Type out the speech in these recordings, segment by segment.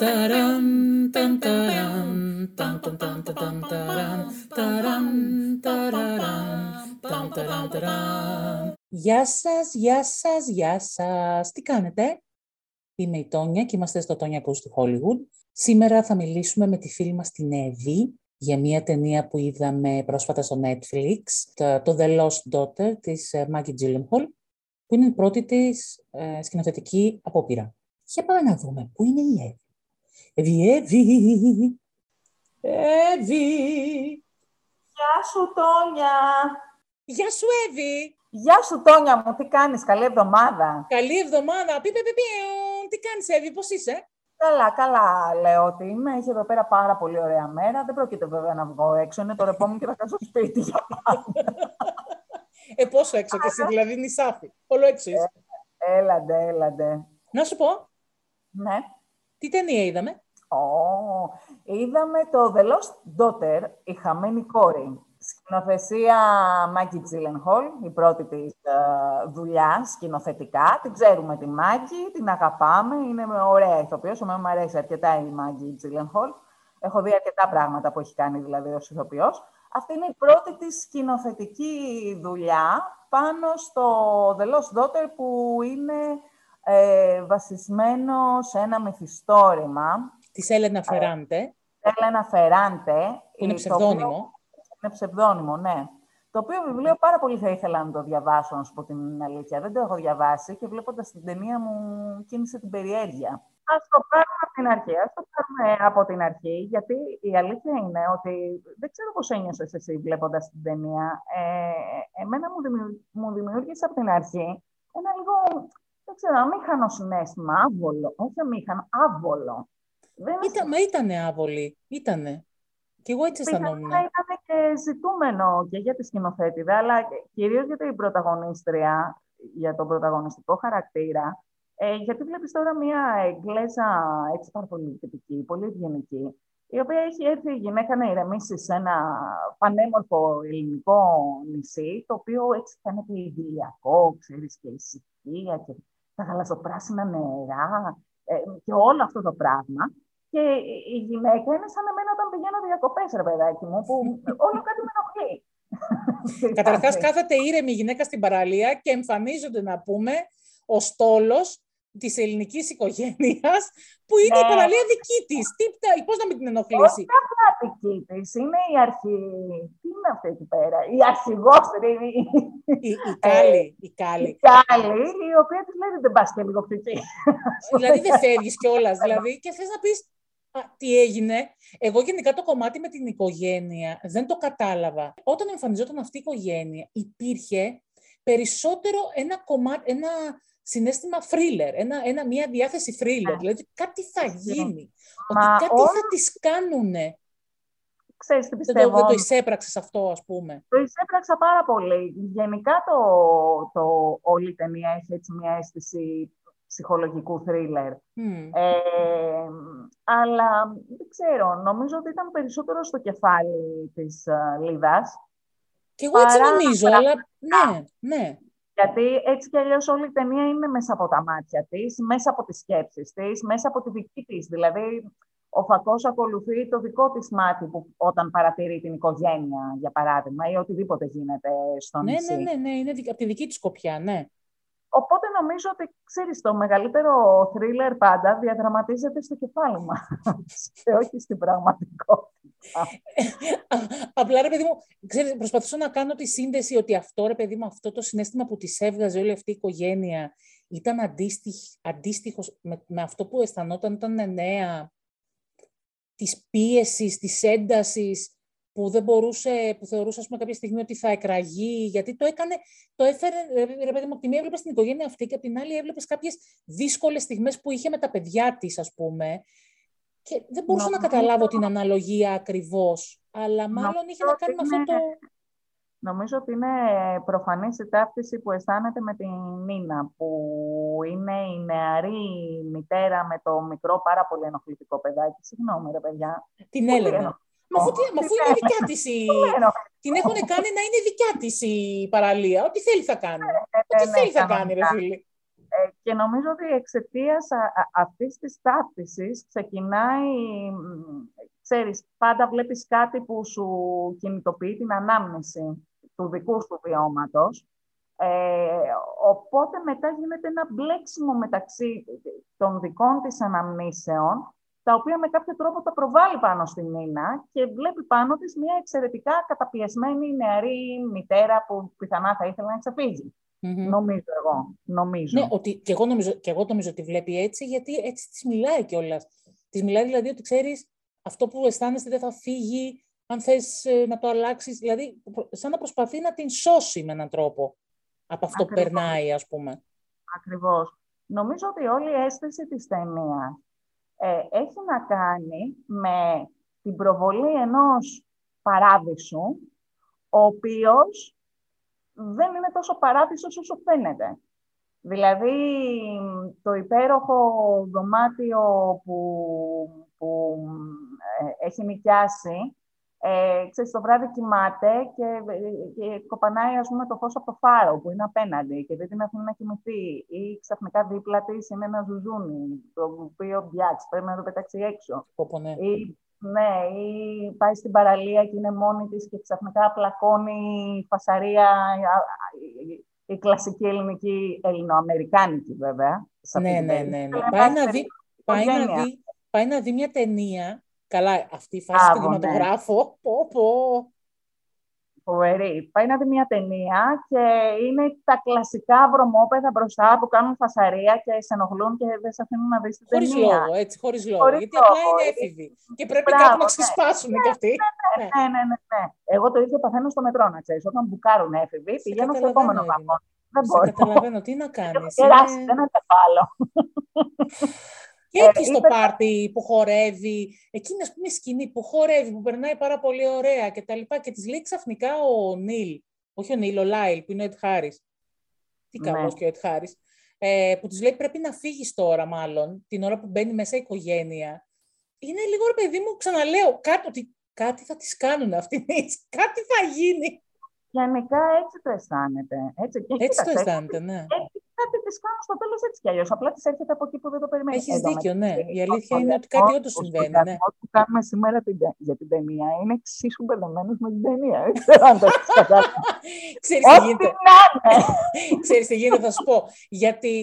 Ταραν, ταν, ταραν, ταν, ταν, ταν, ταν, ταραν, ταραν, ταραραν, ταν, ταραν, ταραν. Γεια σας, γεια σας, γεια σας. Τι κάνετε; Είμαι η Τόνια και είμαστε στο Τόνια Coast του Hollywood. Σήμερα θα μιλήσουμε με τη φίλη μας την Εύη για μια ταινία που είδαμε πρόσφατα στο Netflix, το The Lost Daughter της ε, Maggie Gyllenhaal, που είναι η πρώτη της ε, σκηνοθετική απόπειρα. Για πάμε να δούμε πού είναι η Εύη; Εύη, Εύη, Εύη. Γεια σου, Τόνια. Γεια σου, Εύη. Γεια σου, Τόνια μου. Τι κάνεις, καλή εβδομάδα. Καλή εβδομάδα. Πι, πι, πι, πι. Τι κάνεις, Εύη, πώς είσαι; Καλά, καλά λέω ότι είμαι. Έχει εδώ πέρα πάρα πολύ ωραία μέρα. Δεν πρόκειται βέβαια να βγω έξω. Είναι το ρεπό μου και θα κάτσω σπίτι για Ε, πόσο έξω και εσύ, δηλαδή νησάφι. Όλο έξω είσαι. Ε, έλαντε, έλαντε. Να σου πω, Ναι. Τι ταινία είδαμε; Ω, είδαμε το The Lost Daughter, η χαμένη κόρη. Σκηνοθεσία Μάκη Τζίλενχολ, η πρώτη της ε, δουλειάς σκηνοθετικά. Την ξέρουμε τη Μάκη, την αγαπάμε, είναι ωραία ηθοποιός, εμένα μου αρέσει αρκετά η Μάκη Τζίλενχολ. Έχω δει αρκετά πράγματα που έχει κάνει δηλαδή ως ηθοποιός. Αυτή είναι η πρώτη της σκηνοθετική δουλειά πάνω στο The Lost Daughter που είναι ε, βασισμένο σε ένα μυθιστόρημα. Της Έλενα Φεράντε, Έλενα Φεράντε. που είναι η- το ψευδόνυμο. οποίο- Είναι ψευδόνυμο, ναι. Το οποίο βιβλίο πάρα πολύ θα ήθελα να το διαβάσω, να σου πω την αλήθεια. Δεν το έχω διαβάσει και βλέποντας την ταινία μου κίνησε την περιέργεια. Ας το πάρουμε από την αρχή. Ας το πάρουμε από την αρχή, γιατί η αλήθεια είναι ότι δεν ξέρω πώς ένιωσες εσύ βλέποντας την ταινία. Ε, εμένα μου, δημιου- μου δημιούργησε από την αρχή ένα λίγο, δεν ξέρω, αμήχανο συνέστημα, άβολο. Όχι αμήχανο, άβολο. Δεν Ήταν, μα ήτανε άβολη. Ήτανε. Και εγώ έτσι αισθανόμουν. Πιθανότατα ήταν και ζητούμενο και για τη σκηνοθέτηδα, αλλά κυρίως για την πρωταγωνίστρια, για τον πρωταγωνιστικό χαρακτήρα. Ε, γιατί βλέπεις τώρα μια Εγγλέζα έτσι πάρα πολύ τυπική, πολύ ευγενική, η οποία έχει έρθει η γυναίκα να ηρεμήσει σε ένα πανέμορφο ελληνικό νησί, το οποίο έτσι φαίνεται idηλιακό, ξέρεις, και ησυχία και τα γαλαζοπράσινα νερά ε, και όλο αυτό το πράγμα. Και η γυναίκα είναι σαν εμένα όταν πηγαίνω διακοπές, ρε παιδάκι μου, που όλο κάτι με ενοχλεί. Καταρχάς κάθεται ήρεμη γυναίκα στην παραλία και εμφανίζονται να πούμε ο στόλος της ελληνικής οικογένειας που είναι η Ναι. παραλία δική της. Τι, τα- πώς να μην την ενοχλήσει; Όχι απλά δική τη, είναι η αρχή. Τι είναι αυτή εκεί πέρα, η αρχηγόστρη, η, Η, η Κάλλη, η η Κάλλη. Κάλλη, η οποία της λέει δεν πας και λίγο κτική. δηλαδή δεν φεύγεις κιόλας, δηλαδή, και θες να πεις «Α, τι έγινε. Εγώ γενικά το κομμάτι με την οικογένεια δεν το κατάλαβα. Όταν εμφανιζόταν αυτή η οικογένεια υπήρχε περισσότερο ένα κομμάτι, ένα συνέστημα thriller, ένα, ένα, μια διάθεση thriller. Ναι. Δηλαδή κάτι θα γίνει, Μα ότι κάτι όλο- θα τις κάνουνε. Ξέρεις τι Δεν το, πιστεύω. δεν το εισέπραξες αυτό, ας πούμε. Το εισέπραξα πάρα πολύ. Γενικά το, το, όλη η ταινία έχει έτσι μια αίσθηση ψυχολογικού θρίλερ. Μμ. Ε, αλλά δεν ξέρω, νομίζω ότι ήταν περισσότερο στο κεφάλι της uh, Λίδας. Και εγώ έτσι Παρά νομίζω, να αλλά ναι, ναι. Γιατί έτσι κι αλλιώς όλη η ταινία είναι μέσα από τα μάτια της, μέσα από τις σκέψεις της, μέσα από τη δική της. Δηλαδή, ο Φακός ακολουθεί το δικό της μάτι που, όταν παρατηρεί την οικογένεια, για παράδειγμα, ή οτιδήποτε γίνεται στο Ναι, νησί. ναι, ναι, ναι, είναι δικ- από τη δική της σκοπιά, ναι. Οπότε νομίζω ότι, ξέρεις, το μεγαλύτερο θρίλερ πάντα διαδραματίζεται στο κεφάλι μας και όχι στην πραγματικότητα. Απλά ρε παιδί μου, ξέρεις, προσπαθούσα να κάνω τη σύνδεση ότι αυτό ρε παιδί μου, αυτό το συνέστημα που της έβγαζε όλη αυτή η οικογένεια ήταν αντίστοιχ, αντίστοιχος με, με αυτό που αισθανόταν όταν νέα, της πίεσης, της έντασης, που δεν μπορούσε, που θεωρούσε ας πούμε, κάποια στιγμή ότι θα εκραγεί, γιατί το έκανε, το έφερε, ρε, ρε παιδί μου, από τη μία έβλεπες την οικογένεια αυτή και από την άλλη έβλεπες κάποιες δύσκολες στιγμές που είχε με τα παιδιά της, ας πούμε, και δεν μπορούσα να Νομίζω- καταλάβω την αναλογία ακριβώς, αλλά μάλλον είχε να Νομίζω κάνει με ότι αυτό το... Νομίζω ότι είναι προφανής η ταύτιση που αισθάνεται με την Νίνα, που είναι η νεαρή μητέρα με το μικρό πάρα πολύ ενοχλητικό παιδάκι. Συγγνώμη ρε παιδιά. Την Πολύ Έλενα. Ενοχλητικό. Μα αφού, τι- μα αφού Την είναι δικιά της η... Πολύ ενοχλητικό. την έχουν κάνει να είναι δικιά της η παραλία. Ό,τι θέλει θα κάνει. Ε, Ό,τι ναι, θέλει θα κάνει, ρε κανονικά. φίλε. Ε, και νομίζω ότι εξαιτίας αυτής της ταύτισης ξεκινάει, ξέρεις, πάντα βλέπεις κάτι που σου κινητοποιεί την ανάμνηση του δικού σου βιώματος. Ε, οπότε μετά γίνεται ένα μπλέξιμο μεταξύ των δικών της αναμνήσεων, τα οποία με κάποιο τρόπο τα προβάλλει πάνω στην Νίνα και βλέπει πάνω της μια εξαιρετικά καταπιεσμένη νεαρή μητέρα που πιθανά θα ήθελε να ξαφύγει. Mm-hmm. Νομίζω εγώ. Νομίζω. Ναι, ότι, και, εγώ νομίζω, και εγώ νομίζω ότι βλέπει έτσι, γιατί έτσι της μιλάει κιόλας. Της μιλάει δηλαδή ότι ξέρεις αυτό που αισθάνεσαι δεν θα φύγει, αν θες ε, να το αλλάξεις. Δηλαδή, σαν να προσπαθεί να την σώσει με έναν τρόπο από αυτό που περνάει, ας πούμε. Ακριβώς. Νομίζω ότι όλη η αίσθηση της ταινίας ε, έχει να κάνει με την προβολή ενός παράδεισου, ο οποίος δεν είναι τόσο παράδεισος όσο φαίνεται. Δηλαδή, το υπέροχο δωμάτιο που, που ε, έχει νοικιάσει, ε, ξέρεις, το βράδυ κοιμάται και, και κοπανάει, ας πούμε, το φως από το φάρο που είναι απέναντι και δεν την αφήνει να κοιμηθεί. Ή ξαφνικά δίπλα της είναι ένα ζουζούνι, το οποίο μπιάτς, πρέπει να το πετάξει έξω. ναι. Ή ναι, ή πάει στην παραλία και είναι μόνη της και ξαφνικά πλακώνει φασαρία, η κλασική ελληνική, ελληνοαμερικάνικη βέβαια. Ναι, ναι, ναι, ναι. Πάει, να δει, πάει, να δει, πάει να δει μια ταινία, καλά αυτή η φάση του κινηματογράφο, πω, πω, Φοβερή. Πάει να δει μια ταινία και είναι τα κλασικά βρωμόπεδα μπροστά που κάνουν φασαρία και σε ενοχλούν και δεν σε αφήνουν να δεις την χωρίς ταινία. Λόγο, έτσι, χωρίς λόγο. Χωρίς γιατί λόγο, απλά είναι έφηβοι. Και πρέπει Μπράβο, κάπου να ναι. ξεσπάσουν ναι, κι αυτοί. Ναι, ναι, ναι, ναι, ναι. Εγώ το ίδιο παθαίνω στο μετρό, να ξέρεις. Όταν μπουκάρουν έφηβοι, πηγαίνω στο επόμενο βαγόν. Δεν μπορώ. καταλαβαίνω, τι να κάνεις. Κεράσει, δεν ανταπάλω. Και εκεί στο πάρτι που χορεύει, εκείνη ας πούμε σκηνή που χορεύει, που περνάει πάρα πολύ ωραία και τα λοιπά και της λέει ξαφνικά ο Νίλ, όχι ο Νίλ, ο Λάιλ που είναι ο Ετ Χάρης, τι ναι. και ο Ετ Χάρης, ε, που της λέει πρέπει να φύγεις τώρα μάλλον, την ώρα που μπαίνει μέσα η οικογένεια. Είναι λίγο ρε παιδί μου, ξαναλέω, κάτι, ότι κάτι θα τις κάνουν αυτοί, κάτι θα γίνει. Γενικά έτσι το αισθάνεται. Έτσι, έτσι το αισθάνεται, ναι. Έτσι κάτι της κάνουν στο τέλος έτσι κι αλλιώς. Απλά της έρχεται από εκεί που δεν το περιμένει. Έχεις δίκιο, ναι. Η αλήθεια είναι ότι κάτι όντως συμβαίνει. Ναι. Αυτό που κάνουμε σήμερα για την ταινία είναι εξίσου μπερδεμένος με την ταινία. Δεν ξέρω αν το έχεις καταλάβει. Ξέρεις τι γίνεται. Ξέρεις τι γίνεται, θα σου πω. Γιατί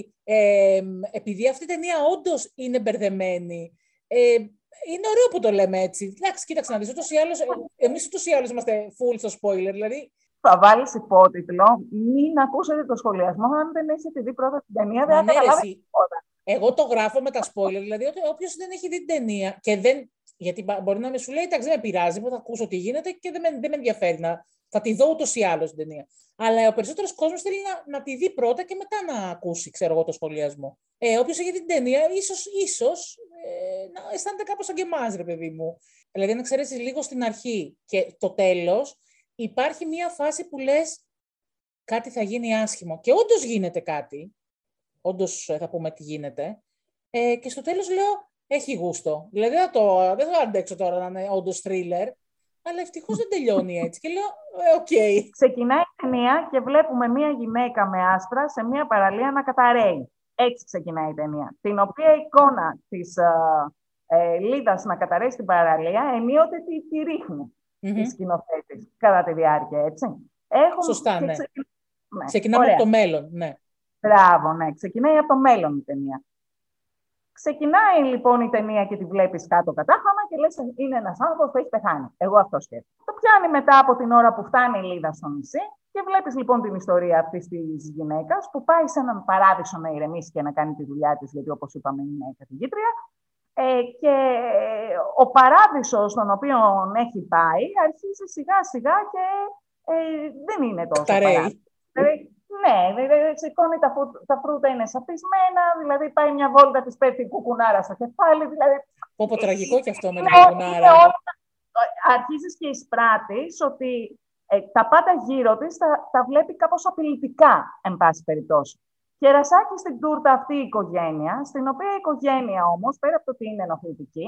επειδή αυτή η ταινία όντως είναι μπερδεμένη, ε, είναι ωραίο που το λέμε έτσι. Εντάξει, κοίταξε να δεις. Εμείς ούτως ή άλλως είμαστε full στο spoiler. Δηλαδή, θα βάλεις υπότιτλο, μην ακούσετε το σχολιασμό, αν δεν έχετε δει πρώτα την ταινία, δεν θα ναι, καταλάβεις τίποτα. Εγώ το γράφω με τα spoiler, δηλαδή όποιος δεν έχει δει την ταινία και δεν. Γιατί μπορεί να με σου λέει, εντάξει, δεν με πειράζει, θα ακούσω τι γίνεται και δεν με, δεν με ενδιαφέρει να. Θα τη δω ούτως ή άλλως την ταινία. Αλλά ο περισσότερος κόσμος θέλει να, να τη δει πρώτα και μετά να ακούσει, ξέρω εγώ, το σχολιασμό. Ε, Όποιος έχει δει την ταινία, ίσω ίσως, ε, να αισθάνεται κάπως σαν και εμά, ρε παιδί μου. Δηλαδή, να ξέρεις λίγο στην αρχή και το τέλος, υπάρχει μία φάση που λες κάτι θα γίνει άσχημο. Και όντως γίνεται κάτι. Όντως ε, θα πούμε τι γίνεται. Ε, και στο τέλος λέω, έχει γούστο. Δηλαδή δεν, το, δεν θα αντέξω τώρα να είναι όντως thriller. Αλλά ευτυχώς δεν τελειώνει έτσι. Και λέω, ε, OK. Okay. Ξεκινάει η ταινία και βλέπουμε μία γυναίκα με άσπρα σε μία παραλία να καταρρέει. Έτσι ξεκινάει η ταινία. Την οποία εικόνα της ε, ε, Λίδας να καταρρέει στην παραλία ενίοτε τη, τη ρίχνει mm-hmm. σκηνοθέτη κατά τη διάρκεια, έτσι. Έχουμε... Σωστά, ναι. ναι. Ξεκινάμε από το μέλλον, ναι. Μπράβο, ναι. Ξεκινάει από το μέλλον η ταινία. Ξεκινάει λοιπόν η ταινία και τη βλέπεις κάτω κατάχαμα και λες: Είναι ένας άνθρωπος που έχει πεθάνει. Εγώ αυτό σκέφτομαι. Το πιάνει μετά από την ώρα που φτάνει η Λίδα στο νησί και βλέπεις λοιπόν την ιστορία αυτής της γυναίκας που πάει σε έναν παράδεισο να ηρεμήσει και να κάνει τη δουλειά της, γιατί όπως είπαμε είναι καθηγήτρια. Ε, και ο παράδεισος στον οποίο έχει πάει αρχίζει σιγά σιγά και ε, δεν είναι τόσο παράδεισο. ναι, σηκώνει τα, τα φρούτα είναι σαπισμένα, δηλαδή πάει μια βόλτα, της πέφτει η κουκουνάρα στο κεφάλι. Δηλαδή, Πω, τραγικό και αυτό με την κουκουνάρα. αρχίζεις και εισπράττεις ότι ε, τα πάντα γύρω της τα, τα βλέπει κάπως απειλητικά, εν πάση περιπτώσει. Και ρασάκι στην τούρτα αυτή η οικογένεια, στην οποία η οικογένεια όμως, πέρα από το ότι είναι ενοχλητική,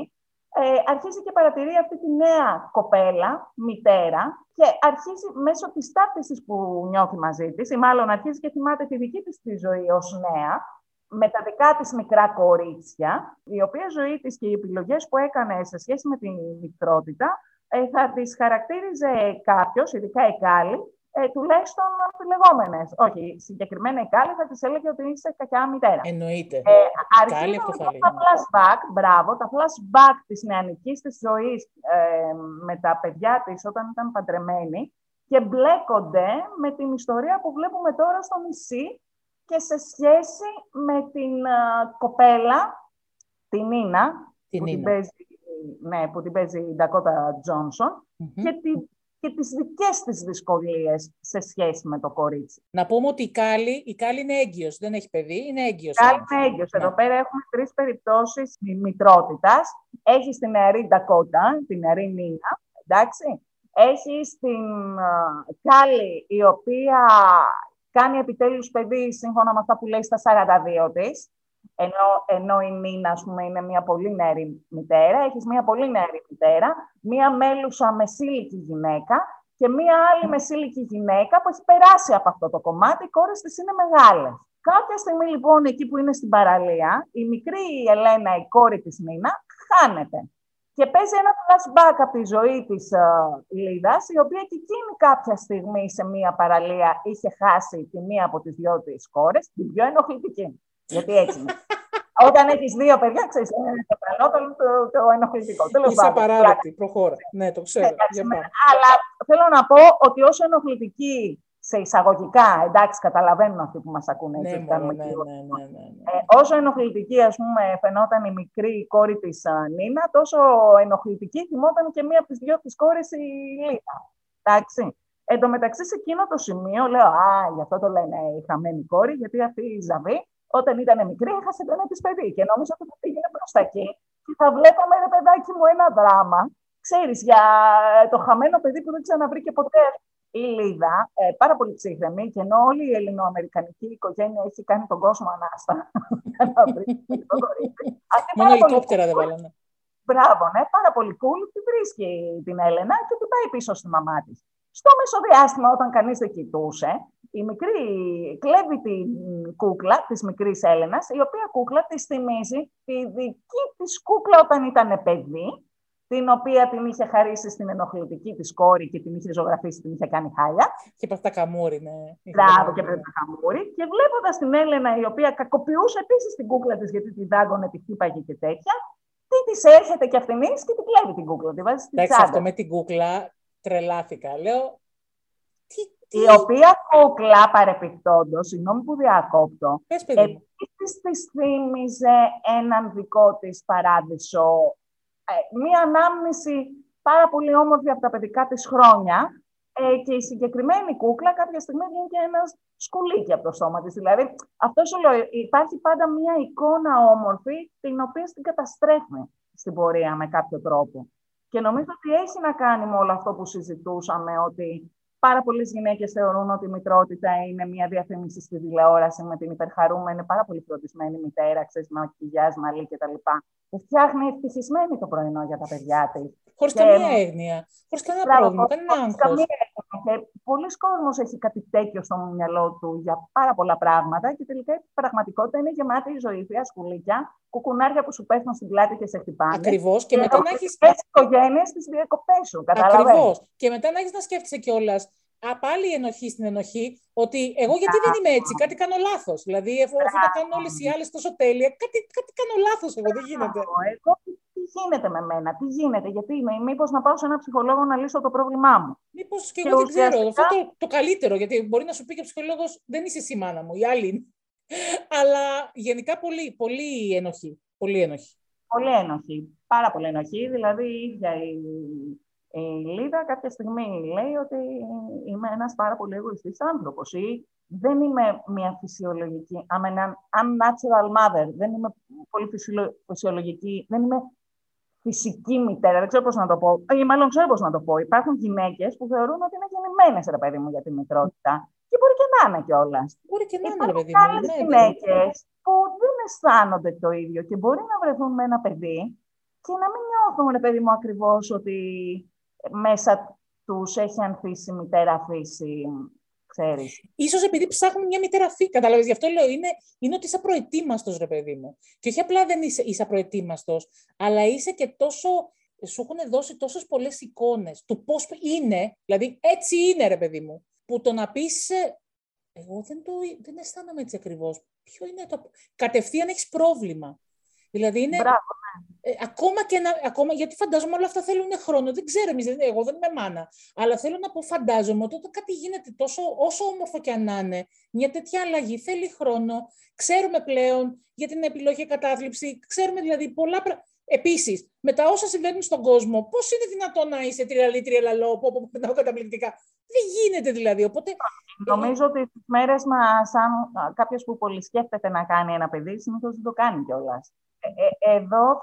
ε, αρχίζει και παρατηρεί αυτή τη νέα κοπέλα, μητέρα, και αρχίζει μέσω της ταύτισης που νιώθει μαζί της, ή μάλλον αρχίζει και θυμάται τη δική της τη ζωή ως νέα, με τα δικά της μικρά κορίτσια, η οποία ζωή της και οι επιλογές που έκανε σε σχέση με την μικρότητα, ε, θα τις χαρακτήριζε κάποιος, ειδικά η Κάλλη, ε, τουλάχιστον αμφιλεγόμενε. Όχι, συγκεκριμένα η Κάλλη θα της έλεγε ότι είσαι κακιά μητέρα. Εννοείται. Ε, Κάλλη αυτό θα Τα flashback, μπράβο, τα flashback της νεανικής της ζωής ε, με τα παιδιά της όταν ήταν παντρεμένη και μπλέκονται με την ιστορία που βλέπουμε τώρα στο νησί και σε σχέση με την uh, κοπέλα, την Νίνα, την που, Την παίζει, ναι, που την παίζει η Ντακότα Τζόνσον, και την και τις δικές της δυσκολίες σε σχέση με το κορίτσι. Να πούμε ότι η Κάλλη, η Κάλλη είναι έγκυος, δεν έχει παιδί, είναι έγκυος. Η Κάλλη είναι έγκυος. Εδώ ναι. πέρα έχουμε τρεις περιπτώσεις μητρότητας. Έχει την νεαρή Ντακότα, την νεαρή Νίνα, εντάξει. Έχει την Κάλλη, η οποία κάνει επιτέλους παιδί σύμφωνα με αυτά που λέει στα 42 της ενώ, ενώ η Νίνα, ας πούμε, είναι μια πολύ νεαρή μητέρα, έχεις μια πολύ νεαρή μητέρα, μια μέλουσα μεσήλικη γυναίκα και μια άλλη μεσήλικη γυναίκα που έχει περάσει από αυτό το κομμάτι, οι κόρες της είναι μεγάλες. Κάποια στιγμή λοιπόν εκεί που είναι στην παραλία, η μικρή Ελένα, η κόρη της Νίνα, χάνεται. Και παίζει ένα flashback από τη ζωή της uh, Λίδας, η οποία και εκείνη κάποια στιγμή σε μία παραλία είχε χάσει τη μία από τις δυο της κόρες, την πιο ενοχλητική. Γιατί έτσι είναι. Όταν έχεις δύο παιδιά, ξέρεις, είναι το καλό, το, το, το ενοχλητικό. Είσαι απαράδεκτη, προχώρα. Ναι, το ξέρω. αλλά θέλω να πω ότι όσο ενοχλητική σε εισαγωγικά, εντάξει, καταλαβαίνουν αυτοί που μας ακούνε. Ναι, έτσι, ναι, ναι, ναι, ναι, ναι, Ε, όσο ενοχλητική, ας πούμε, φαινόταν η μικρή κόρη της Νίνα, τόσο ενοχλητική θυμόταν και μία από τις δυο της κόρες η Λίνα. Εντάξει. Εν τω μεταξύ, σε εκείνο το σημείο, λέω, Α, γι' αυτό το λένε η χαμένη κόρη, γιατί αυτή η Ζαβή όταν ήταν μικρή, έχασε το ένα τη παιδί και νόμιζα ότι θα πήγαινε προ τα εκεί και θα βλέπαμε, ρε παιδάκι μου, ένα δράμα. Ξέρεις, για το χαμένο παιδί που δεν ξαναβρήκε ποτέ η Λίδα, ε, πάρα πολύ ψύχρεμη, και ενώ όλη η ελληνοαμερικανική οικογένεια έχει κάνει τον κόσμο ανάστα για να βρει το κορίτσι. Μόνο ελικόπτερα δεν βάλανε. Μπράβο, ναι, πάρα πολύ cool. Τη βρίσκει την Έλενα και την πάει πίσω στη μαμά της. Στο μεσοδιάστημα, όταν κανείς δεν κοιτούσε, η μικρή κλέβει την κούκλα της μικρής Έλενας, η οποία κούκλα της θυμίζει τη δική της κούκλα όταν ήταν παιδί, την οποία την είχε χαρίσει στην ενοχλητική της κόρη και την είχε ζωγραφίσει, την είχε κάνει χάλια. Και πέφτει τα καμούρι, ναι. Μπράβο, και πέφτει τα καμούρι. Και βλέποντας την Έλενα, η οποία κακοποιούσε επίσης την κούκλα της, γιατί την δάγκωνε, τη χτύπαγε και τέτοια, τι της έρχεται και αυτήν και την κλέβει την κούκλα. Τη βάζεις στην αυτό με την κούκλα τρελάθηκα. Λέω, η οποία κούκλα παρεπιπτόντως, συγγνώμη που διακόπτω, επίσης της θύμιζε έναν δικό της παράδεισο, ε, μία ανάμνηση πάρα πολύ όμορφη από τα παιδικά της χρόνια ε, και η συγκεκριμένη κούκλα κάποια στιγμή βγαίνει και ένας σκουλίκι από το σώμα της. Δηλαδή, αυτός σου λέω, υπάρχει πάντα μία εικόνα όμορφη, την οποία την καταστρέφει στην πορεία με κάποιο τρόπο. Και νομίζω ότι έχει να κάνει με όλο αυτό που συζητούσαμε, ότι Πάρα πολλές γυναίκες θεωρούν ότι η μητρότητα είναι μια διαφήμιση στη τηλεόραση με την υπερχαρούμενη, πάρα πολύ φροντισμένη μητέρα, ξέρεις, μακιγιάζ, μαλλί κτλ. Που φτιάχνει ευτυχισμένη το πρωινό για τα παιδιά της. Χωρίς και... καμία έγνοια. Χωρίς κανένα πρόβλημα, κανένα άγχος. Και πολλοί κόσμοι έχει κάτι τέτοιο στο μυαλό του για πάρα πολλά πράγματα και τελικά η πραγματικότητα είναι γεμάτη ζωήθεια, σκουλίκια, κουκουνάρια που σου πέφτουν στην πλάτη και σε χτυπάνε. Ακριβώς. Και, και μετά να έχεις. Τις οικογένειες στις διακοπές σου. Ακριβώς. Και μετά να έχεις να σκέφτεσαι κιόλας Α, πάλι η ενοχή στην ενοχή, ότι εγώ γιατί δεν είμαι έτσι, κάτι κάνω λάθος. Δηλαδή, αφού τα κάνουν όλες οι άλλες τόσο τέλεια, κάτι, κάτι κάνω λάθος εγώ, δεν γίνεται. Εγώ τι γίνεται με μένα, τι γίνεται, γιατί μήπως να πάω σε ένα ψυχολόγο να λύσω το πρόβλημά μου. Μήπως και, εγώ δεν ξέρω. Αυτό το, το καλύτερο, γιατί μπορεί να σου πει και ο ψυχολόγος, δεν είσαι εσύ μάνα μου, η άλλη Αλλά γενικά πολύ, πολύ ενοχή. Πολύ ενοχή. Πολύ ενοχή. Πάρα πολύ ενοχή. Δηλαδή η ίδια η η Λίδα κάποια στιγμή λέει ότι είμαι ένας πάρα πολύ εγωιστής άνθρωπος ή δεν είμαι μια φυσιολογική, I'm an unnatural mother, δεν είμαι πολύ φυσιολογική, δεν είμαι φυσική μητέρα, δεν ξέρω πώς να το πω, ή μάλλον ξέρω πώς να το πω. Υπάρχουν γυναίκες που θεωρούν ότι είναι γεννημένες, ρε παιδί μου, για τη μητρότητα. Και μπορεί και να είναι κιόλας. Μπορεί και να είναι, ρε παιδί μου. Υπάρχουν ναι, γυναίκες που δεν αισθάνονται το ίδιο και μπορεί να βρεθούν με ένα παιδί και να μην νιώθουν, ρε παιδί μου, ακριβώς ότι μέσα τους έχει ανθίσει η μητέρα φύση ξέρεις. Ίσως επειδή ψάχνουμε μια μητέρα φύ, κατάλαβες, γι' αυτό λέω, είναι, είναι ότι είσαι προετοίμαστος, ρε παιδί μου. Και όχι απλά δεν είσαι, είσαι προετοίμαστος, αλλά είσαι και τόσο, σου έχουν δώσει τόσες πολλές εικόνες του πώς είναι, δηλαδή έτσι είναι, ρε παιδί μου, που το να πεις, ε, εγώ δεν, το, δεν αισθάνομαι έτσι ακριβώς. Ποιο είναι το... Κατευθείαν έχεις πρόβλημα. Δηλαδή είναι. Μπράβο, ναι. Ε, ακόμα και να, ακόμα, γιατί φαντάζομαι όλα αυτά θέλουν χρόνο. Δεν ξέρω εμείς, εγώ δεν είμαι μάνα. Αλλά θέλω να πω, φαντάζομαι ότι όταν κάτι γίνεται τόσο, όσο όμορφο και αν είναι, μια τέτοια αλλαγή θέλει χρόνο. Ξέρουμε πλέον για την επιλογή κατάθλιψη. Ξέρουμε δηλαδή πολλά πράγματα. Επίσης, με τα όσα συμβαίνουν στον κόσμο, πώς είναι δυνατόν να είσαι τριαλή, τριαλαλό, που που καταπληκτικά; Δεν γίνεται δηλαδή. Οπότε... Νομίζω ότι στις μέρες μας, σαν κάποιος που πολύ σκέφτεται να κάνει ένα παιδί, συνήθως δεν το κάνει κιόλας. Ε, ε, εδώ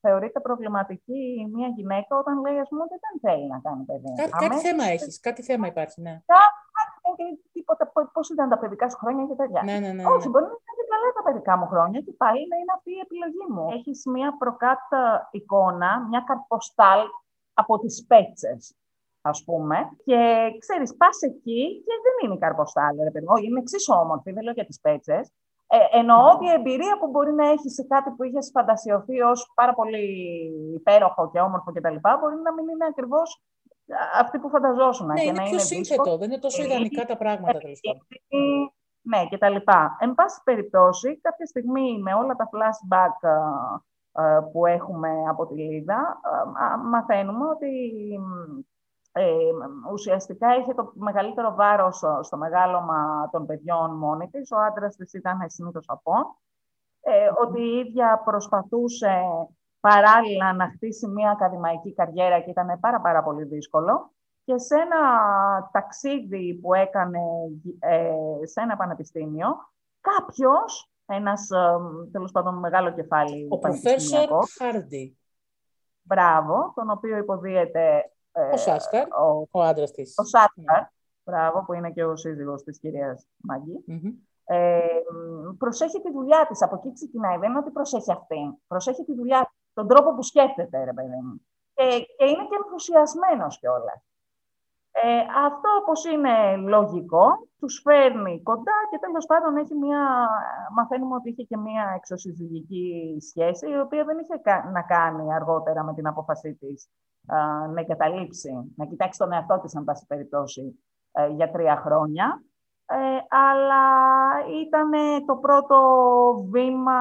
θεωρείται προβληματική μια γυναίκα όταν λέει ας πούμε, ότι δεν θέλει να κάνει παιδί. Κάτι, κάτι θέμα έχεις, κάτι θέμα υπάρχει, ναι. Κάτι, τίποτα, πώς ήταν τα παιδικά σου χρόνια και τέτοια. Ναι, ναι, ναι, Όχι, ναι. μπορεί να είναι καλά τα παιδικά μου χρόνια και πάλι να είναι αυτή η επιλογή μου. Έχεις μια προκάτα εικόνα, μια καρποστάλ από τις πέτσες ας πούμε, και ξέρεις, πας εκεί και δεν είναι η καρποστάλ, ρε παιδί είναι εξίσου όμορφη, δεν λέω για τις πέτσες, ε, εννοώ ότι η εμπειρία που μπορεί να έχεις σε κάτι που είχες φαντασιωθεί ως πάρα πολύ υπέροχο και όμορφο κτλ. μπορεί να μην είναι ακριβώς αυτή που φανταζόσουν. Ναι, είναι πιο σύνθετο, δεν είναι τόσο ιδανικά τα πράγματα τέλος πάντων. Ναι, και τα λοιπά. Εν πάση περιπτώσει, κάποια στιγμή με όλα τα flashback που έχουμε από τη Λίδα, μαθαίνουμε ότι ε, ουσιαστικά είχε το μεγαλύτερο βάρος στο μεγάλωμα των παιδιών μόνη της. Ο άντρας της ήταν συνήθως από. Ε, ότι η ίδια προσπαθούσε παράλληλα να χτίσει μια ακαδημαϊκή καριέρα και ήταν πάρα, πάρα πολύ δύσκολο. Και σε ένα ταξίδι που έκανε ε, σε ένα πανεπιστήμιο, κάποιος, ένας ε, τέλος πάντων μεγάλο κεφάλι Ο Προφέσορ Χάρντι. Μπράβο, τον οποίο υποδίεται ο Σάσκαρ, ο, ο άντρας της. Ο Σάσκαρ, μπράβο, που είναι και ο σύζυγος της κυρίας Μαγκή. Ε, προσέχει τη δουλειά της. Από εκεί ξεκινάει. Δεν είναι ότι προσέχει αυτή. Προσέχει τη δουλειά τον τρόπο που σκέφτεται, ρε παιδί μου. Και, και είναι και ενθουσιασμένος κιόλας. Ε, αυτό όπως είναι λογικό, τους φέρνει κοντά και τέλος πάντων έχει μια, μαθαίνουμε ότι είχε και μια εξωσυζυγική σχέση, η οποία δεν είχε να κάνει αργότερα με την απόφασή της να εγκαταλείψει, να κοιτάξει τον εαυτό της, αν πάση περιπτώσει, ε, για τρία χρόνια. Ε, αλλά ήταν το πρώτο βήμα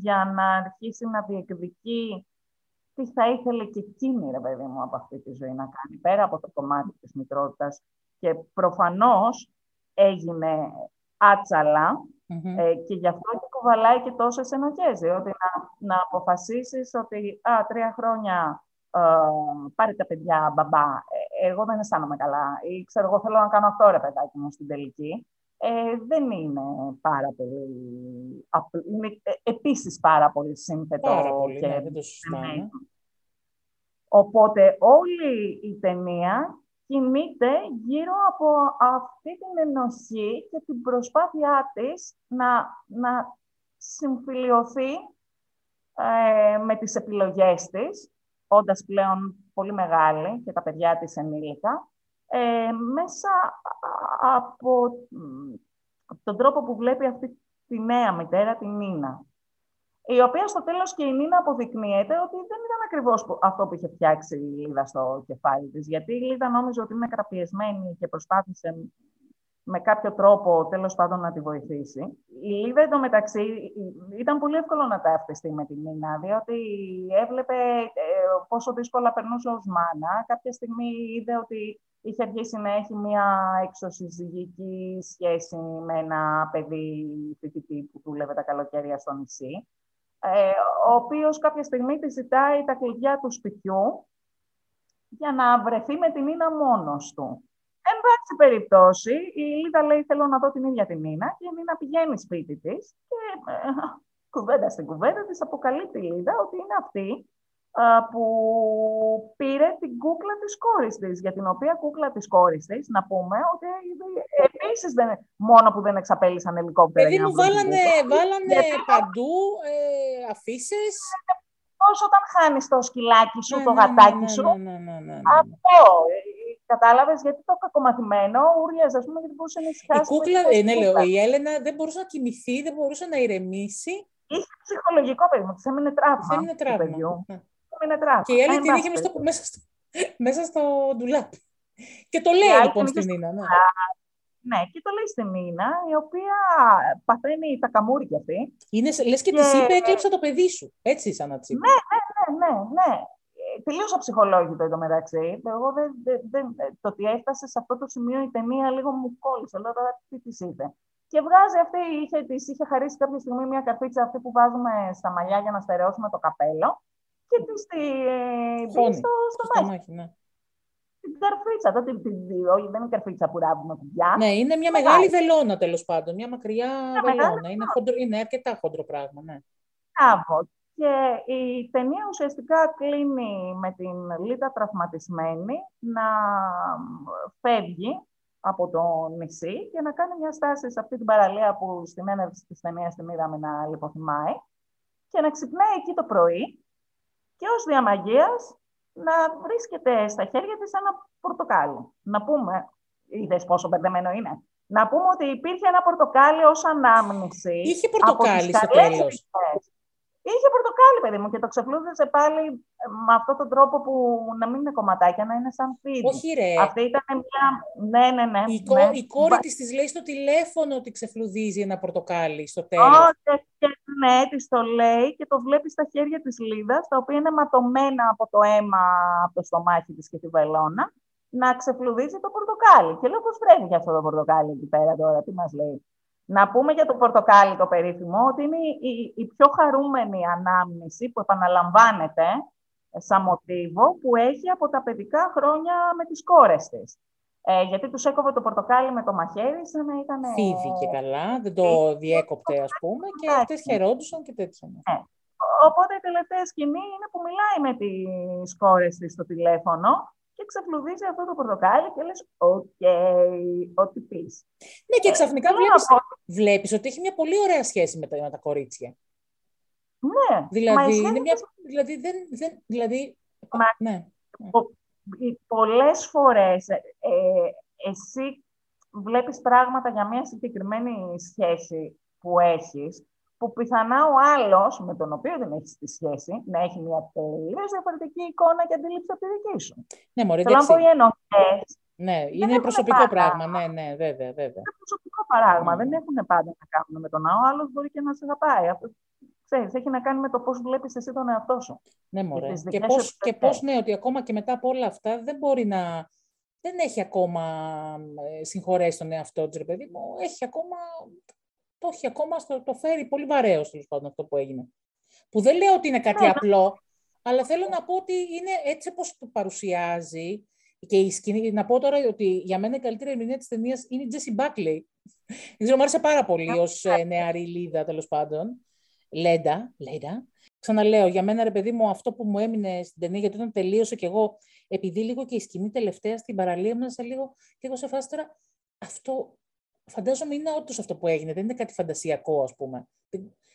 για να αρχίσει να διεκδικεί τι θα ήθελε και εκείνη, ρε παιδί μου, από αυτή τη ζωή να κάνει, πέρα από το κομμάτι της μητρότητας. Και προφανώς έγινε ε, και γι' αυτό και κουβαλάει και τόσες ενοχές. Διότι να, να αποφασίσεις ότι α, τρία χρόνια ε, πάρε τα παιδιά μπαμπά, ε, εγώ δεν αισθάνομαι καλά ή ξέρω εγώ θέλω να κάνω αυτό ρε παιδάκι μου στην τελική, ε, δεν είναι πάρα πολύ, είναι ε, επίσης πάρα πολύ σύνθετο. Πάρα πολύ, και ναι, δεν το Οπότε όλη η ταινία κινείται γύρω από αυτή την ενοχή και την προσπάθειά της να, να συμφιλειωθεί ε, με τις επιλογές της όντας πλέον πολύ μεγάλη και τα παιδιά της ενήλικα, ε, μέσα από τον τρόπο που βλέπει αυτή τη νέα μητέρα, την Νίνα. Η οποία στο τέλος και η Νίνα αποδεικνύεται ότι δεν ήταν ακριβώς αυτό που είχε φτιάξει η Λίδα στο κεφάλι της. Γιατί η Λίδα νόμιζε ότι είναι καταπιεσμένη και προσπάθησε με κάποιο τρόπο τέλος πάντων να τη βοηθήσει. Η Λίδα εντωμεταξύ ήταν πολύ εύκολο να ταυτιστεί με την Νίνα, διότι έβλεπε ε, πόσο δύσκολα περνούσε ως μάνα. Κάποια στιγμή είδε ότι είχε αρχίσει να έχει μια εξωσυζυγική σχέση με ένα παιδί φοιτητή που δούλευε τα καλοκαίρια στο νησί, ε, ο οποίος κάποια στιγμή της ζητάει τα κλειδιά του σπιτιού για να βρεθεί με την Νίνα μόνος του. Εν πάση περιπτώσει, η Λίδα λέει: Θέλω να δω την ίδια την Νίνα και η Νίνα πηγαίνει σπίτι της και ε, κουβέντα στην κουβέντα της αποκαλύπτει η Λίδα ότι είναι αυτή που πήρε την κούκλα της κόρης της, για την οποία κούκλα της κόρης της, να πούμε, ότι επίσης δεν, μόνο που δεν εξαπέλυσαν ελικόπτερα. Παιδί μου, βάλανε, βάλανε παντού ε, αφήσεις. Πώς όταν χάνεις το σκυλάκι σου, ναι, το ναι, γατάκι ναι, σου, ναι, ναι, ναι, ναι, ναι. αυτό Κατάλαβες γιατί το κακομαθημένο ούριαζε, ας πούμε, γιατί μπορούσε να ησυχάσει. Η κούκλα, ε, ναι, λέω, η Έλενα δεν μπορούσε να κοιμηθεί, δεν μπορούσε να ηρεμήσει. Είχε ψυχολογικό παιδί μου, της έμεινε τραύμα. έμεινε τραύμα. Ναι. τραύμα. Και η Έλενα την είχε μέσα στο, μέσα στο, μέσα στο ντουλάπι. Και το λέει λοιπόν στην Νίνα. Ναι. Ναι, και το λέει στην Νίνα, η οποία παθαίνει τα καμούρια αυτή. Είναι, λες και, και... της είπε, έκλεψα το παιδί σου. Έτσι, σαν να Ναι, ναι, ναι, ναι, ναι. Τελείως αψυχολόγητο εντωμεταξύ. Εγώ δεν, δεν, δεν, το ότι έφτασε σε αυτό το σημείο η ταινία λίγο μου κόλλησε. Λέω τώρα τι της είπε. Και βγάζει αυτή, είχε, της είχε χαρίσει κάποια στιγμή μια καρφίτσα αυτή που βάζουμε στα μαλλιά για να στερεώσουμε το καπέλο. Και της τη στο, στο, στο μάχη. Ναι την καρφίτσα. Τότε, όχι, δεν είναι καρφίτσα που ράβουμε κουμπιά. Ναι, είναι μια μεγάλη βελόνα τέλος πάντων. Μια μακριά μια βελόνα. Είναι, χοντρο, είναι αρκετά χοντρό πράγμα. Ναι. Μπράβο. Και η ταινία ουσιαστικά κλείνει με την Λίτα τραυματισμένη να φεύγει από το νησί και να κάνει μια στάση σε αυτή την παραλία που στην έναρξη της ταινίας την είδαμε να λιποθυμάει και να ξυπνάει εκεί το πρωί και ως διαμαγείας να βρίσκεται στα χέρια της ένα πορτοκάλι. Να πούμε, είδες πόσο μπερδεμένο είναι. Να πούμε ότι υπήρχε ένα πορτοκάλι ως ανάμνηση. Είχε πορτοκάλι στο τέλος. Είχε πορτοκάλι, παιδί μου, και το ξεφλούδισε πάλι με αυτόν τον τρόπο που να μην είναι κομματάκια, να είναι σαν φίδι. Όχι, ρε. Αυτή ήταν μια. Ναι, ναι, ναι. Η, ναι. η κόρη της της λέει στο τηλέφωνο ότι ξεφλουδίζει ένα πορτοκάλι στο τέλος. Όχι, ναι, της το λέει και το βλέπει στα χέρια της Λίδας, τα οποία είναι ματωμένα από το αίμα από το στομάχι της και τη βελόνα, να ξεφλουδίζει το πορτοκάλι. Και λέω πώς βρέθηκε αυτό το πορτοκάλι εκεί πέρα τώρα, τι μας λέει. Να πούμε για το πορτοκάλι το περίφημο ότι είναι η, η πιο χαρούμενη ανάμνηση που επαναλαμβάνεται σαν μοτίβο που έχει από τα παιδικά χρόνια με τις κόρες της. Ε, γιατί τους έκοβε το πορτοκάλι με το μαχαίρι σαν να ήταν... Φίδι και καλά, δεν το διέκοπτε ας πούμε και αυτές χαιρόντουσαν και τέτοια. Ναι. Ε, οπότε η τελευταία σκηνή είναι που μιλάει με τις κόρες της στο τηλέφωνο και ξεφλουδίζει αυτό το πορτοκάλι και λες «OK, ό,τι πεις». Ναι, και ξαφνικά βλέπεις, βλέπεις ότι έχει μια πολύ ωραία σχέση με τα, με τα κορίτσια. Ναι. Δηλαδή, είναι μια, δηλαδή, δεν, δεν, δηλαδή, Μα, ναι. Πολλές φορές ε, εσύ βλέπεις πράγματα για μια συγκεκριμένη σχέση που έχεις που πιθανά ο άλλος με τον οποίο δεν έχεις τη σχέση να έχει μια τελείως διαφορετική εικόνα και αντίληψη από τη δική σου. Ναι, μωρέ, Θέλω να πω οι ενοχές. Ναι, είναι προσωπικό πάντα. πράγμα. Ναι, ναι, βέβαια, βέβαια. Είναι προσωπικό πράγμα. Mm. Δεν έχουν πάντα να κάνουν με τον άλλο. Ο άλλος μπορεί και να σε αγαπάει. Αυτό ξέρεις, έχει να κάνει με το πώς βλέπεις εσύ τον εαυτό σου. Ναι, μωρέ. Και, πώς και πώς, ναι, ότι ακόμα και μετά από όλα αυτά δεν μπορεί να. Δεν έχει ακόμα ε, συγχωρέσει τον εαυτό του, ρε παιδί μου. Έχει ακόμα το έχει ακόμα, στο, το φέρει πολύ βαρέως τέλος πάντων αυτό που έγινε. Που δεν λέω ότι είναι κάτι ναι. απλό, αλλά θέλω να πω ότι είναι έτσι όπως το παρουσιάζει και η σκηνή, να πω τώρα ότι για μένα η καλύτερη ερμηνεία της ταινίας είναι η Τζέσι Μπάκλεϊ. Δεν ξέρω, μου άρεσε πάρα πολύ ως ε, νεαρή Λίδα, τέλος πάντων. Λέντα, Λέντα. Ξαναλέω, για μένα ρε παιδί μου, αυτό που μου έμεινε στην ταινία, γιατί όταν τελείωσε και εγώ, επειδή λίγο και η σκηνή τελευταία στην παραλία μου, σε λίγο και εγώ σε φάση τώρα, αυτό φαντάζομαι είναι όντως αυτό που έγινε, δεν είναι κάτι φαντασιακό, ας πούμε.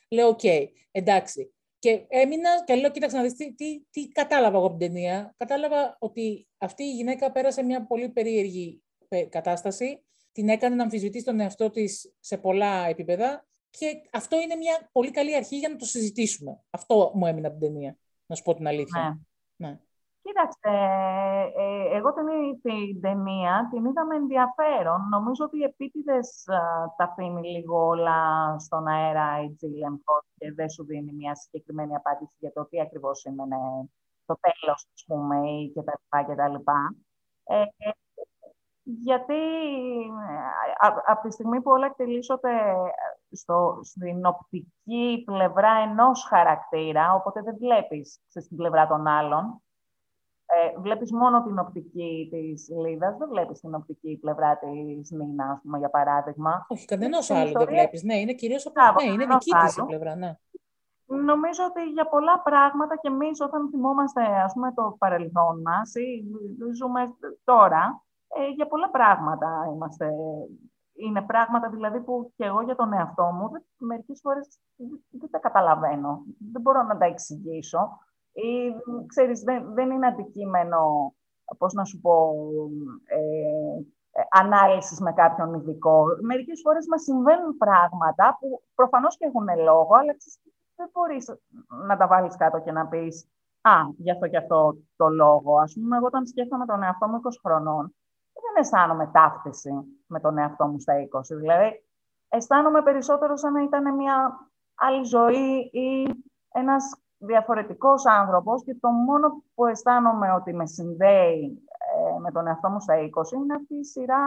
Λέω, OK, okay, εντάξει. Και έμεινα και λέω, κοίταξε να δεις τι, τι, τι κατάλαβα εγώ από την ταινία. Κατάλαβα ότι αυτή η γυναίκα πέρασε μια πολύ περίεργη κατάσταση, την έκανε να αμφισβητήσει τον εαυτό της σε πολλά επίπεδα και αυτό είναι μια πολύ καλή αρχή για να το συζητήσουμε. Αυτό μου έμεινε από την ταινία, να σου πω την αλήθεια. Ναι. ναι. Κοίταξε, ε, εγώ την, την ταινία την είδα με ενδιαφέρον. Νομίζω ότι επίτηδες τα αφήνει λίγο όλα στον αέρα η Τζίλιαν και δεν σου δίνει μια συγκεκριμένη απάντηση για το τι ακριβώς σήμαινε το τέλος, ας πούμε, ή κτλ. Ε, γιατί από τη στιγμή που όλα εκτελήσονται στο, στην οπτική πλευρά ενός χαρακτήρα, οπότε δεν βλέπεις στην πλευρά των άλλων, ε, βλέπεις μόνο την οπτική της Λίδας, δεν βλέπεις την οπτική πλευρά της Νίνα, ας πούμε, για παράδειγμα. Όχι, κανένα άλλο δεν βλέπεις. Ναι, είναι κυρίως από... ναι, είναι δική της η πλευρά, ναι. Νομίζω ότι για πολλά πράγματα και εμείς όταν θυμόμαστε ας πούμε, το παρελθόν μας ή ζούμε τώρα, ε, για πολλά πράγματα είμαστε. Είναι πράγματα δηλαδή που και εγώ για τον εαυτό μου μερικές φορές δεν τα καταλαβαίνω. Δεν μπορώ να τα εξηγήσω ή ξέρεις, δεν, δεν είναι αντικείμενο πώς να σου πω, ε, ε, ανάλυσης με κάποιον ειδικό. Μερικές φορές μας συμβαίνουν πράγματα που προφανώς και έχουν λόγο, αλλά δεν μπορείς να τα βάλεις κάτω και να πεις «Α, γι' αυτό και αυτό το λόγο». Ας πούμε, εγώ όταν σκέφτομαι τον εαυτό μου 20 χρονών, δεν αισθάνομαι ταύτιση με τον εαυτό μου στα 20. Δηλαδή, αισθάνομαι περισσότερο σαν να ήταν μια άλλη ζωή ή ένας διαφορετικός άνθρωπος και το μόνο που αισθάνομαι ότι με συνδέει ε, με τον εαυτό μου στα 20 είναι αυτή η σειρά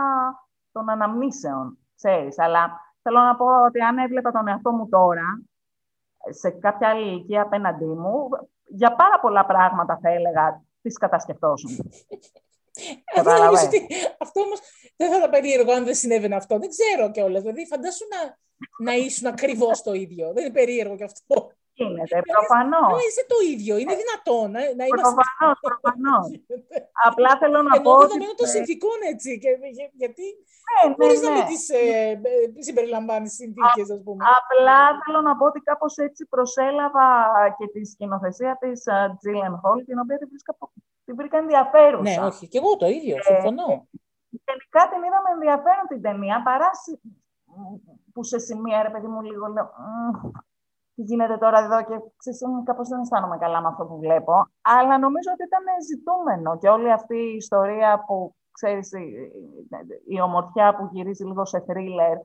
των αναμνήσεων, ξέρεις. Αλλά θέλω να πω ότι αν έβλεπα τον εαυτό μου τώρα, σε κάποια άλλη ηλικία απέναντί μου, για πάρα πολλά πράγματα θα έλεγα τις κατασκευτώσουν. αυτό όμως δεν θα τα περίεργο αν δεν συνέβαινε αυτό. Δεν ξέρω κιόλας. Δηλαδή, φαντάσου να, να ήσουν ακριβώς το ίδιο. Δεν είναι περίεργο κι αυτό. Γίνεται, προφανώς. Δεν είσαι το ίδιο, είναι δυνατό να, να είμαστε. Προφανώς, προφανώς. Απλά θέλω να πω. Ενώ δεδομένου των συνθηκών έτσι. Και, γιατί ναι, ναι, μπορεί να μην τις ε, ε συμπεριλαμβάνεις συνθήκες, ας πούμε. Απλά θέλω να πω ότι κάπως έτσι προσέλαβα και τη σκηνοθεσία της Τζίλεν Χολ, την οποία την, βρίσκα, την βρήκα ενδιαφέρουσα. Ναι, όχι, και εγώ το ίδιο, ε, συμφωνώ. Γενικά την είδαμε ενδιαφέρον την ταινία, παρά που σε σημεία, ρε παιδί μου, λίγο λέω, τι γίνεται τώρα εδώ και ξέρεις, κάπως δεν αισθάνομαι καλά με αυτό που βλέπω. Αλλά νομίζω ότι ήταν ζητούμενο και όλη αυτή η ιστορία που, ξέρεις, η, ομορφιά που γυρίζει λίγο σε θρίλερ,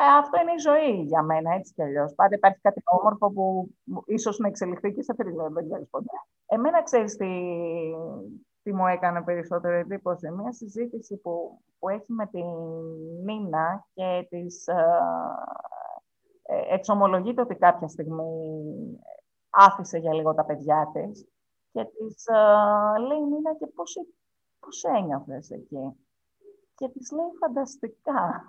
ε, αυτό είναι η ζωή για μένα, έτσι κι αλλιώς. Πάντα υπάρχει κάτι όμορφο που ίσως να εξελιχθεί και σε θρίλερ, δεν ξέρει ποτέ. Εμένα ξέρεις τι, τι μου έκανε περισσότερο εντύπωση. Μια συζήτηση που, που έχει με την Νίνα και τις, ε, ε, εξομολογείται ότι κάποια στιγμή άφησε για λίγο τα παιδιά της και της ε, λέει Νίνα και πώς, πώς ένιωθες εκεί; Και της λέει φανταστικά.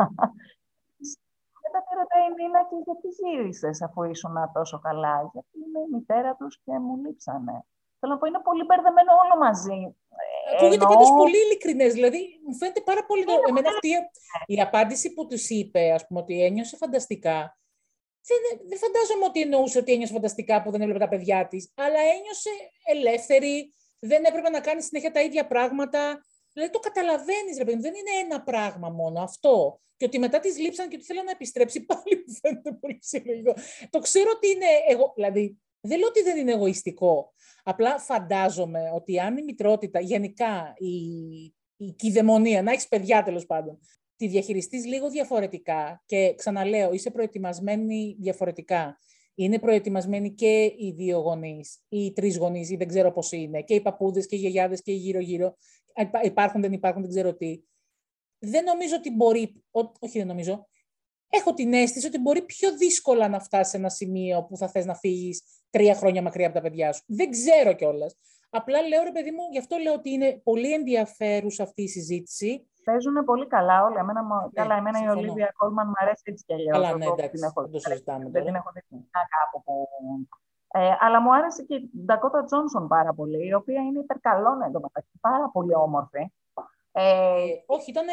Μετά τη ρωτάει η Νίνα και γιατί γύρισες αφού ήσουν τόσο καλά; Γιατί είναι η μητέρα τους και μου λείψανε. Θέλω να πω, είναι πολύ μπερδεμένο όλο μαζί. Ακούγεται Ενώ... πάντως πολύ ειλικρινές. Δηλαδή, μου φαίνεται πάρα πολύ. Είναι Εμένα αυτή η απάντηση που τους είπε, ας πούμε, ότι ένιωσε φανταστικά, δεν, δεν φαντάζομαι ότι εννοούσε ότι ένιωσε φανταστικά που δεν έβλεπε τα παιδιά της, αλλά ένιωσε ελεύθερη, δεν έπρεπε να κάνει συνέχεια τα ίδια πράγματα. Δηλαδή το καταλαβαίνεις, ρε παιδί δεν είναι ένα πράγμα μόνο αυτό. Και ότι μετά της λείψαν και ότι θέλει να επιστρέψει πάλι μου φαίνεται πολύ ψυχολογικό. Το ξέρω ότι είναι εγώ. Δηλαδή, δεν λέω ότι δεν είναι εγωιστικό. Απλά φαντάζομαι ότι αν η μητρότητα, γενικά η, η κυδαιμονία, να έχεις παιδιά τέλος πάντων, τη διαχειριστείς λίγο διαφορετικά και ξαναλέω, είσαι προετοιμασμένη διαφορετικά. Είναι προετοιμασμένοι και οι δύο γονείς, ή οι τρεις γονείς, ή δεν ξέρω πώς είναι, και οι παππούδες και οι γιαγιάδες και οι γύρω-γύρω. Υπάρχουν, δεν υπάρχουν, δεν ξέρω τι. Δεν νομίζω ότι μπορεί. όχι, δεν νομίζω. Έχω την αίσθηση ότι μπορεί πιο δύσκολα να φτάσει σε ένα σημείο που θα θες να φύγεις τρία χρόνια μακριά από τα παιδιά σου. Δεν ξέρω κιόλας. Απλά λέω ρε παιδί μου, γι' αυτό λέω ότι είναι πολύ ενδιαφέρουσα αυτή η συζήτηση Παίζουν πολύ καλά όλοι. Εμένα, ναι, καλά, εμένα η Ολίβια Κόλμαν μου αρέσει έτσι κι αλλιώς. Καλά, ναι, εντάξει, την έχω, το συζητάμε δεν την έχω δει κάπου που... Ε, αλλά μου άρεσε και η Ντακότα Τζόνσον πάρα πολύ, η οποία είναι υπερκαλώνα εντωμεταξύ, πάρα πολύ όμορφη. Ε, όχι, ήταν,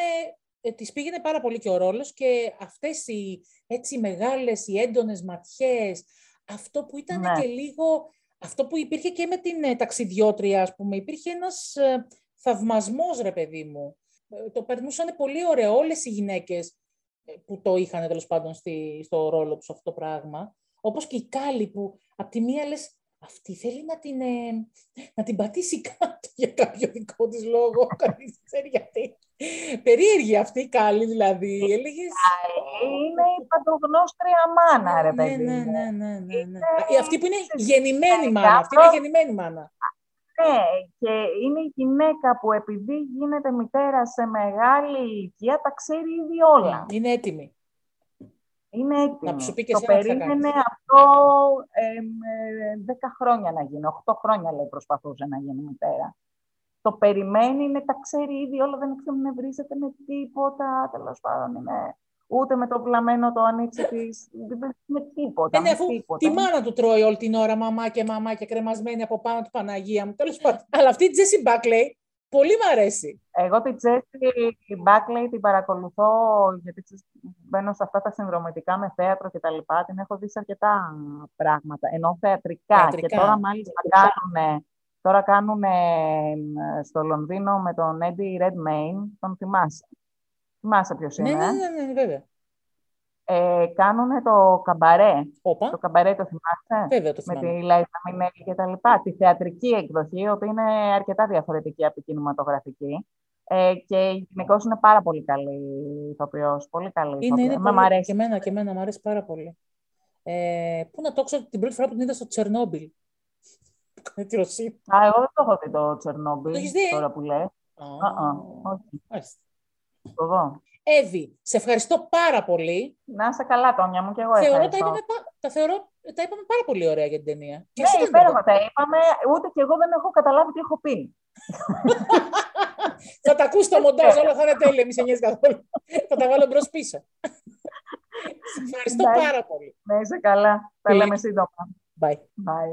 ε, της πήγαινε πάρα πολύ και ο ρόλος και αυτές οι έτσι μεγάλες, οι έντονες ματιές, αυτό που ήταν ναι. και λίγο, αυτό που υπήρχε και με την ε, ταξιδιώτρια, ας πούμε, υπήρχε ένας ε, θαυμασμός, ρε παιδί μου. Ε, το περνούσαν πολύ ωραίο όλες οι γυναίκες ε, που το είχαν τέλος πάντων στη, στο ρόλο τους αυτό το πράγμα. Όπως και η Κάλλη που από τη μία λες αυτή θέλει να την, ε, να την πατήσει κάτω για κάποιο δικό της λόγο. Κανείς δεν ξέρει γιατί. Περίεργη αυτή η Κάλλη δηλαδή. Έλεγες... Είναι η παντογνώστρια μάνα, ρε ναι, παιδί. Ναι, ναι, ναι, ναι, ναι. Αυτή που είναι γεννημένη μάνα. Αυτή είναι γεννημένη μάνα. Ναι, και είναι η γυναίκα που επειδή γίνεται μητέρα σε μεγάλη ηλικία, τα ξέρει ήδη όλα. Ναι, είναι έτοιμη. Είναι έτοιμη. Να σου πει και το περίμενε αυτό ε, 10 χρόνια να γίνει. 8 χρόνια λέει προσπαθούσε να γίνει μητέρα. Το περιμένει, είναι, τα ξέρει ήδη όλα, δεν εκνευρίζεται με τίποτα. Τέλος πάντων είναι ούτε με το πλαμένο το ανοίξει της. με τίποτα. Είναι αφού τίποτα. τη μάνα του τρώει όλη την ώρα μαμά και μαμά και κρεμασμένη από πάνω του Παναγία μου. Τέλος πάντων. Αλλά αυτή η Τζέσι Μπάκλεϊ πολύ μου αρέσει. Εγώ την Τζέσι Μπάκλεϊ την παρακολουθώ γιατί μπαίνω σε αυτά τα συνδρομητικά με θέατρο και τα λοιπά. Την έχω δει σε αρκετά πράγματα, ενώ θεατρικά. θεατρικά. Και τώρα μάλιστα κάνουν Τώρα κάνουν στο Λονδίνο με τον Eddie Redmayne, τον θυμάσαι; Θυμάσαι ποιος Ναι, είναι. ναι, ε; ναι, ναι, βέβαια. Ε, κάνουν το καμπαρέ. Όπα, Το καμπαρέ το θυμάσαι; βέβαια το με θυμάμαι. τη Λάιζα Μινέλη και τα λοιπά. Τη θεατρική εκδοχή, η οποία είναι αρκετά διαφορετική από την κινηματογραφική. Ε, και γενικώ είναι πάρα πολύ καλή ηθοποιός. Πολύ καλή Είναι, ηθοποιός. είναι Εμένα πολύ... μ' αρέσει. Και εμένα, και εμένα μου αρέσει πάρα πολύ. Ε, πού να το ξέρω την πρώτη φορά που την είδα στο Τσερνόμπιλ. Με τη Ρωσία. Α, εγώ δεν το έχω δει το Τσερνόμπιλ, Το έχεις δει; τώρα που λες. Α, Α, α, όχι, μάλιστα. το δω. Εύη, σε ευχαριστώ πάρα πολύ. Να είσαι καλά, Τόνια μου, και εγώ Θεωρώ, τα, ευχαριστώ. είπαμε, πα- τα, θεωρώ, τα είπαμε πάρα πολύ ωραία για την ταινία. Και Ναι, εσύ ήταν υπέροχα τα είπαμε. Ούτε και εγώ δεν έχω καταλάβει τι έχω πει. Θα τα ακούσει το μοντάζ, όλα θα είναι τέλεια, μη σε νοιάζει καθόλου. θα τα βάλω μπρος πίσω. Σε ευχαριστώ Εντάξει. πάρα πολύ. Να είσαι καλά. Τα Φιλί. λέμε σύντομα. Bye. Bye.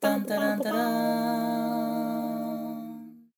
Tan, taran, taran.